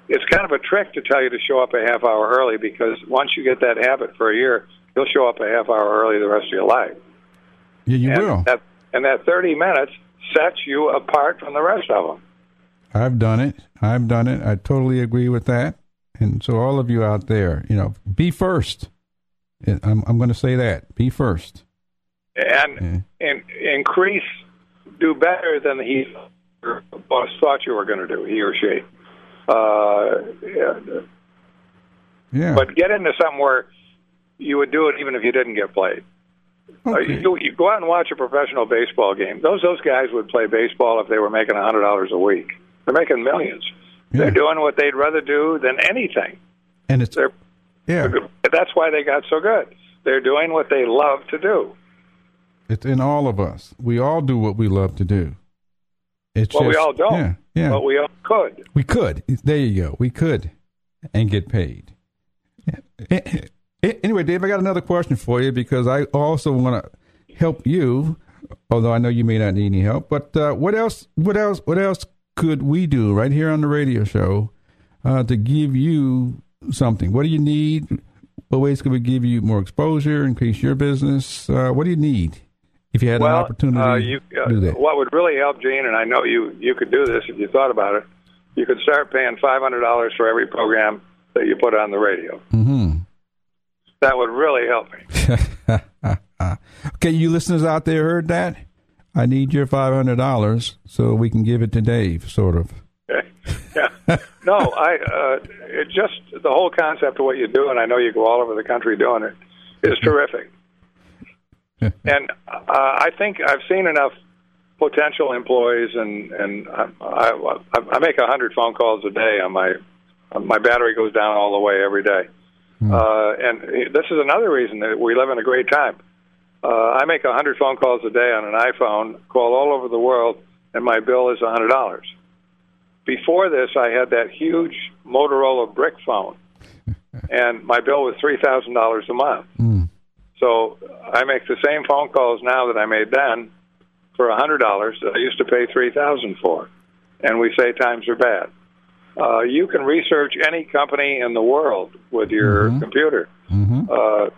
it's kind of a trick to tell you to show up a half hour early because once you get that habit for a year, you'll show up a half hour early the rest of your life. Yeah, you and will. That, and that 30 minutes sets you apart from the rest of them. I've done it. I've done it. I totally agree with that. And so, all of you out there, you know, be first. I'm, I'm going to say that. Be first. And, and increase, do better than he thought you were going to do, he or she. Uh, yeah, Yeah. but get into something where you would do it even if you didn't get played. Uh, Okay. you, you go out and watch a professional baseball game. Those those guys would play baseball if they were making a hundred dollars a week. They're making millions. Yeah. They're doing what they'd rather do than anything. and it's They're yeah, that's why they got so good. They're doing what they love to do. it's in all of us. We all do what we love to do. It's Well, we all don't, Yeah, yeah. but we all could. We could. There you go. We could, and get paid. Anyway, Dave, I got another question for you because I also want to help you. Although I know you may not need any help, but uh, what else? What else? What else could we do right here on the radio show uh, to give you something? What do you need? What ways could we give you more exposure, increase your business? Uh, what do you need if you had an opportunity uh, you, uh, to do that? what would really help, Gene, and I know you you could do this if you thought about it. You could start paying five hundred dollars for every program that you put on the radio. hmm That would really help me. <laughs> okay, you listeners out there heard that? I need your five hundred dollars so we can give it to Dave, sort of. <laughs> yeah. No, I uh, it just the whole concept of what you do, and I know you go all over the country doing it, is terrific. <laughs> and uh, I think I've seen enough potential employees, and and I, I, I make a hundred phone calls a day on my my battery goes down all the way every day. Uh, and this is another reason that we live in a great time. Uh, I make a hundred phone calls a day on an iPhone, call all over the world, and my bill is a hundred dollars. Before this, I had that huge Motorola brick phone, <laughs> and my bill was three thousand dollars a month. Mm. So I make the same phone calls now that I made then for a hundred dollars that I used to pay three thousand for, and we say times are bad. Uh, you can research any company in the world with your Mhm. computer. hmm Uh,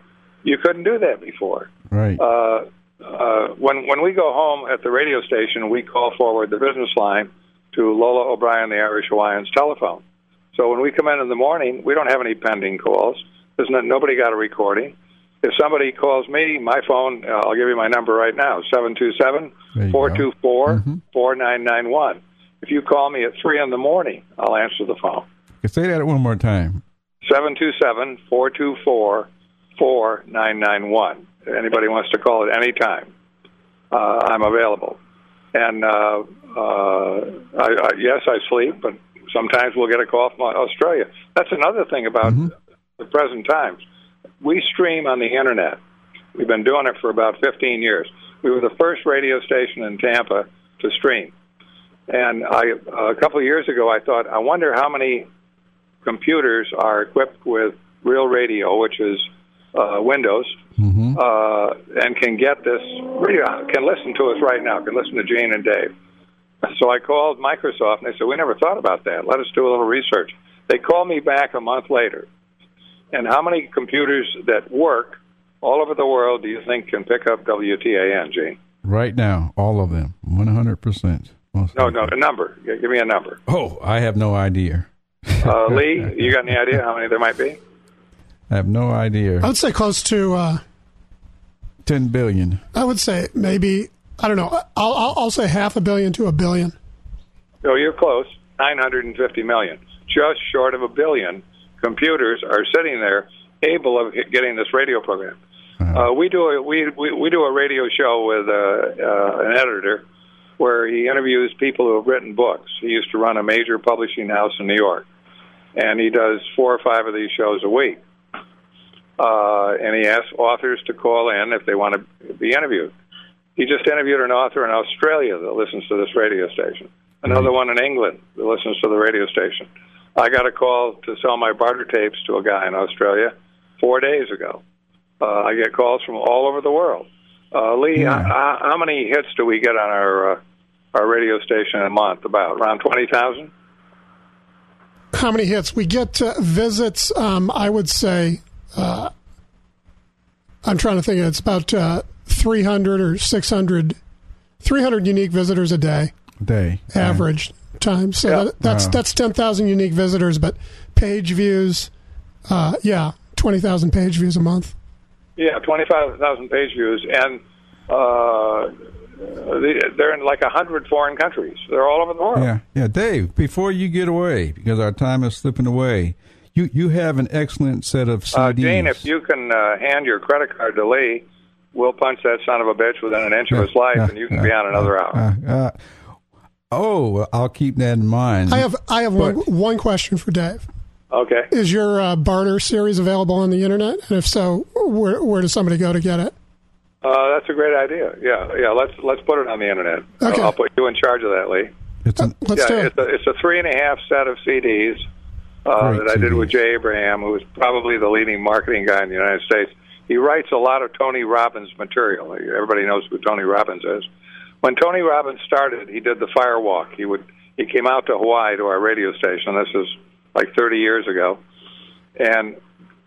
you couldn't do that before. Right. Uh, uh, when when we go home at the radio station, we call forward the business line to Lola O'Brien, the Irish Hawaiian's telephone. So when we come in in the morning, we don't have any pending calls. There's no, nobody got a recording. If somebody calls me, my phone, uh, I'll give you my number right now, seven two seven There you four go. two four Mhm. four nine nine one. If you call me at 3 in the morning, I'll answer the phone. Say that one more time. 727 424 4991. Anybody wants to call at any time, uh, I'm available. And uh, uh, I, I, yes, I sleep, but sometimes we'll get a call from Australia. That's another thing about the present times. We stream on the internet. We've been doing it for about 15 years. We were the first radio station in Tampa to stream. And I, a couple of years ago, I thought, I wonder how many computers are equipped with Real Radio, which is uh, Windows, Mm-hmm. uh, and can get this radio, can listen to us right now, can listen to Gene and Dave. So I called Microsoft, and they said, We never thought about that. Let us do a little research. They called me back a month later. And how many computers that work all over the world do you think can pick up WTAN, Gene? Right now, all of them, one hundred percent. No, no, a number. Give me a number. Oh, I have no idea. Uh, Lee, <laughs> you got any idea how many there might be? I have no idea. I would say close to. Uh, Ten billion. I would say maybe. I don't know. I'll, I'll, I'll say half a billion to a billion. No, you're close. 950 million. Just short of a billion computers are sitting there able of getting this radio program. Uh, we do a we, we we do a radio show with uh, uh, an editor where he interviews people who have written books. He used to run a major publishing house in New York, and he does four or five of these shows a week. Uh, and he asks authors to call in if they want to be interviewed. He just interviewed an author in Australia that listens to this radio station. Another one in England that listens to the radio station. I got a call to sell my barter tapes to a guy in Australia four days ago. Uh, I get calls from all over the world. Uh, Lee, Yeah. how, how many hits do we get on our uh, our radio station a month? About around twenty thousand. How many hits we get? Uh, visits. Um, I would say. Uh, I'm trying to think. It's about uh, 300 or 600, 300 unique visitors a day, Day. average time. So Yeah. that, that's Wow. that's 10,000 unique visitors, but page views. Uh, yeah, 20,000 page views a month. Yeah, twenty-five thousand page views, and uh, they- they're in like a hundred foreign countries. They're all over the world. Yeah, yeah, Dave. Before you get away, because our time is slipping away, you you have an excellent set of CDs. Uh, Gene, if you can uh, hand your credit card to Lee, we'll punch that son of a bitch within an inch of his life, and you can be on another hour. Uh, uh, oh, I'll keep that in mind. I have I have one, But- one question for Dave. Okay. Is your uh, Barter series available on the internet? And if so, where where does somebody go to get it? Uh, that's a great idea. Yeah, yeah. Let's let's put it on the internet. Okay. I'll put you in charge of that, Lee. It's an, Let's yeah, do it. it's a, it's a three and a half set of CDs uh, Great that I did with Jay Abraham, who is probably the leading marketing guy in the United States. He writes a lot of Tony Robbins material. Everybody knows who Tony Robbins is. When Tony Robbins started, he did the fire walk. He would he came out to Hawaii to our radio station. This is like 30 years ago, and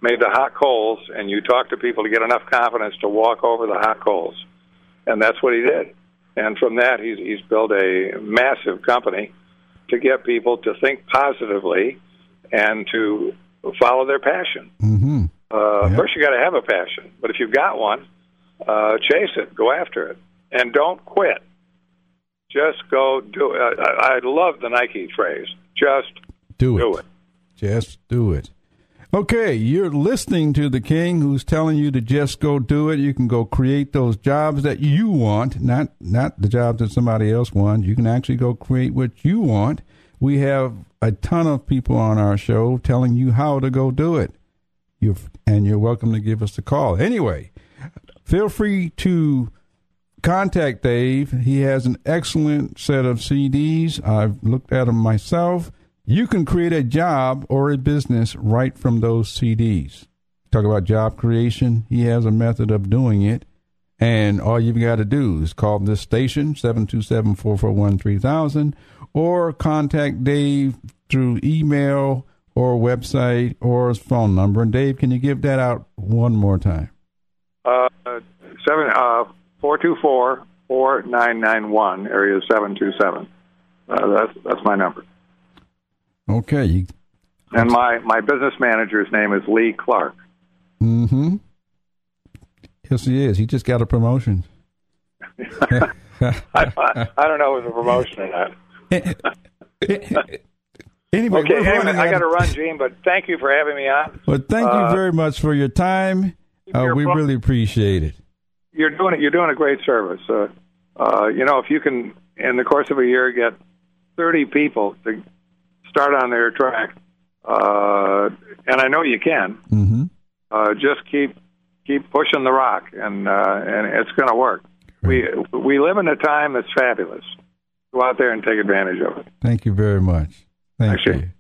made the hot coals. And you talk to people to get enough confidence to walk over the hot coals, and that's what he did. And from that, he's he's built a massive company to get people to think positively and to follow their passion. hmm Uh, Yeah. First, you got to have a passion, but if you've got one, uh, chase it, go after it, and don't quit. Just go do it. I, I love the Nike phrase. Just Do it. do it. Just do it. Okay, you're listening to the king who's telling you to just go do it. You can go create those jobs that you want, not not the jobs that somebody else wants. You can actually go create what you want. We have a ton of people on our show telling you how to go do it. You and you're welcome to give us a call. Anyway, feel free to contact Dave. He has an excellent set of CDs. I've looked at them myself. You can create a job or a business right from those CDs. Talk about job creation. He has a method of doing it. And all you've got to do is call this station, 727 441 3000, or contact Dave through email or website or his phone number. And Dave, can you give that out one more time? Uh, seven uh, four two four four nine nine one area seven two seven. Uh, that's that's my number. Okay. And my my business manager's name is Lee Clark. mm-hmm. Yes, he is. He just got a promotion. <laughs> I, I, I don't know if it's a promotion or not. <laughs> anyway, Okay, running I got to run, Gene. But thank you for having me on. Well, thank Uh, you very much for your time. Uh, we really appreciate it. You're doing it. You're doing a great service. Uh, uh, you know, if you can, in the course of a year, get 30 people to start on their track, uh, and I know you can. Mm-hmm. Uh, just keep keep pushing the rock, and uh, and it's going to work. We we live in a time that's fabulous. Go out there and take advantage of it. Thank you very much. Thank you.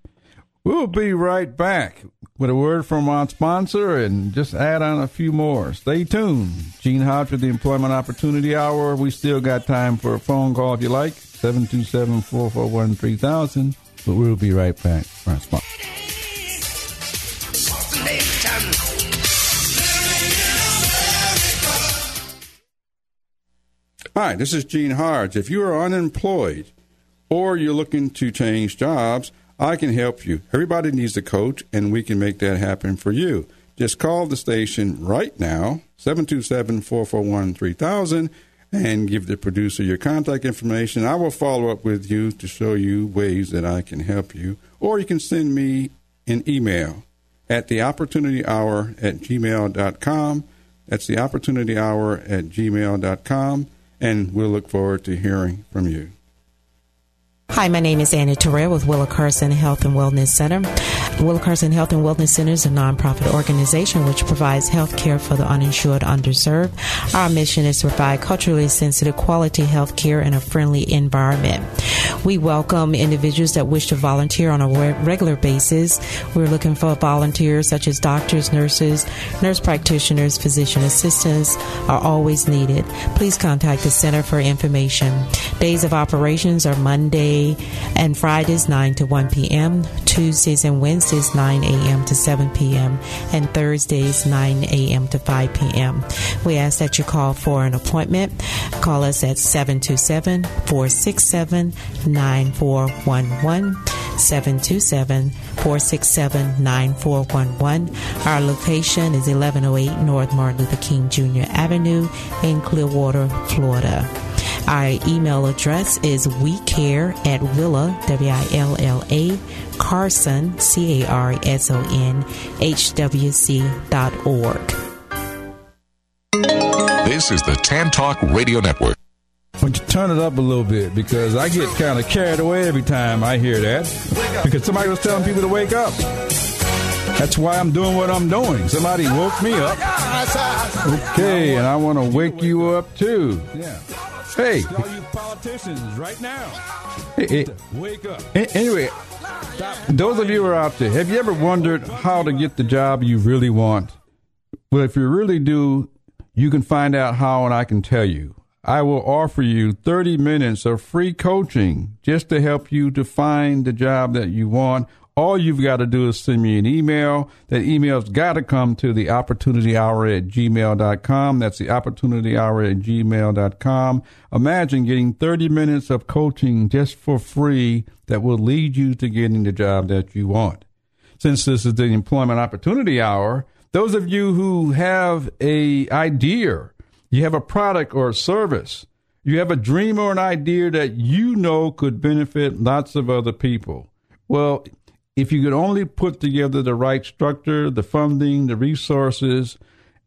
We'll be right back with a word from our sponsor and just add on a few more. Stay tuned. Gene Hodge with the Employment Opportunity Hour. We still got time for a phone call if you like. 727 441 3000. But we'll be right back for our sponsor. Hi, this is Gene Hodge. If you are unemployed or you're looking to change jobs, I can help you. Everybody needs a coach, and we can make that happen for you. Just call the station right now, 727 441 3000, and give the producer your contact information. I will follow up with you to show you ways that I can help you. Or you can send me an email at the opportunity hour at gmail.com. That's the opportunity hour at gmail.com, and we'll look forward to hearing from you. Hi, my name is Annie Terrell with Willa Carson Health and Wellness Center. Willa Carson Health and Wellness Center is a nonprofit organization which provides health care for the uninsured, underserved. Our mission is to provide culturally sensitive, quality health care in a friendly environment. We welcome individuals that wish to volunteer on a regular basis. We're looking for volunteers such as doctors, nurses, nurse practitioners, physician assistants are always needed. Please contact the Center for information. Days of operations are Monday, and Fridays 9 to 1 p.m., Tuesdays and Wednesdays 9 a.m. to 7 p.m., and Thursdays 9 a.m. to 5 p.m. We ask that you call for an appointment. Call us at 727 467 9411. 727 467 9411. Our location is 1108 North Martin Luther King Jr. Avenue in Clearwater, Florida. Our email address is we care at Willa, W-I-L-L-A, Carson, C-A-R-S-O-N, H-W-C dot org. This is the Tan Talk Radio Network. Would you turn it up a little bit because I get kind of carried away every time I hear that because somebody was telling people to wake up. That's why I'm doing what I'm doing. Somebody woke me up. Okay, and I want to wake you up too. Yeah. Hey. All you politicians right now. Hey, hey. Wake up. Anyway, those of you who are out there, have you ever wondered how to get the job you really want? Well, if you really do, you can find out how, and I can tell you. I will offer you 30 minutes of free coaching just to help you to find the job that you want all you've got to do is send me an email. That email's got to come to the opportunity hour at gmail.com. That's the opportunity hour at gmail.com. Imagine getting 30 minutes of coaching just for free that will lead you to getting the job that you want. Since this is the employment opportunity hour, those of you who have a idea, you have a product or a service, you have a dream or an idea that you know could benefit lots of other people. Well, if you could only put together the right structure, the funding, the resources,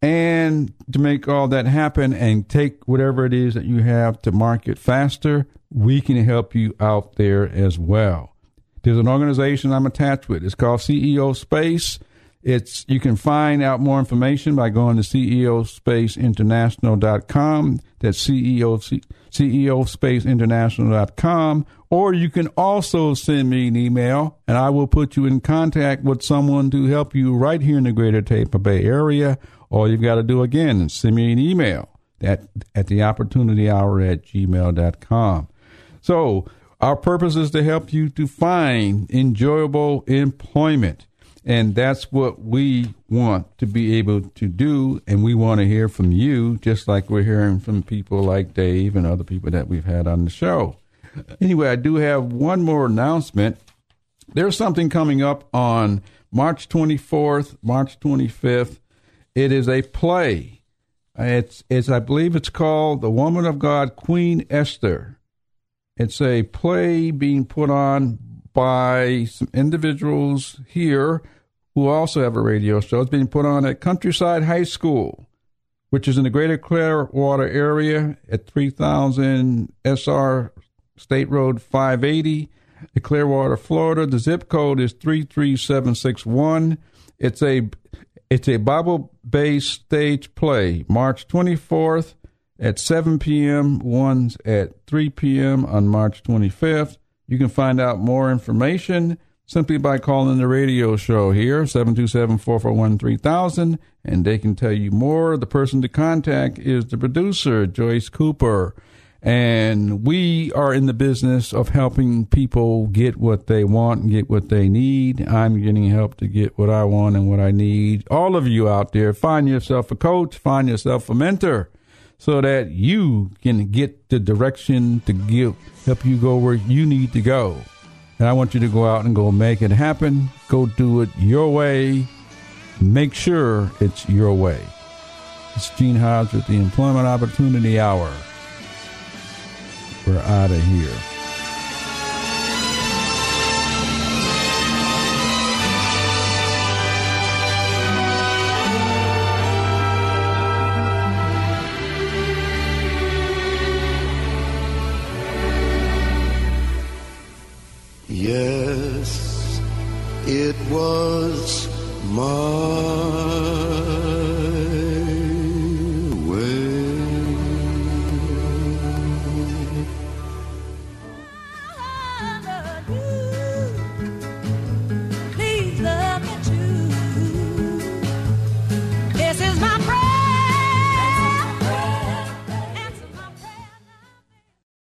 and to make all that happen and take whatever it is that you have to market faster, we can help you out there as well. There's an organization I'm attached with. It's called CEO Space. It's you can find out more information by going to ceospaceinternational.com. That's CEO ceospaceinternational.com or you can also send me an email and I will put you in contact with someone to help you right here in the greater Tampa Bay area. All you've got to do again is send me an email at, at the opportunity hour at gmail.com. So our purpose is to help you to find enjoyable employment. And that's what we want to be able to do. And we want to hear from you, just like we're hearing from people like Dave and other people that we've had on the show. Anyway, I do have one more announcement. There's something coming up on March 24th, March 25th. It is a play. It's, it's I believe it's called The Woman of God, Queen Esther. It's a play being put on by some individuals here who also have a radio show. It's being put on at Countryside High School, which is in the greater Clearwater area at 3000 SR State Road 580, Clearwater, Florida. The zip code is 33761. It's a it's a Bible-based stage play, March 24th at 7 p.m., one's at 3 p.m. on March 25th. You can find out more information simply by calling the radio show here, 727-441-3000, and they can tell you more. The person to contact is the producer, Joyce Cooper. And we are in the business of helping people get what they want and get what they need. I'm getting help to get what I want and what I need. All of you out there, find yourself a coach, find yourself a mentor so that you can get the direction to give, help you go where you need to go. And I want you to go out and go make it happen. Go do it your way. Make sure it's your way. It's Gene Hodge with the Employment Opportunity Hour. We're out of here. Was March.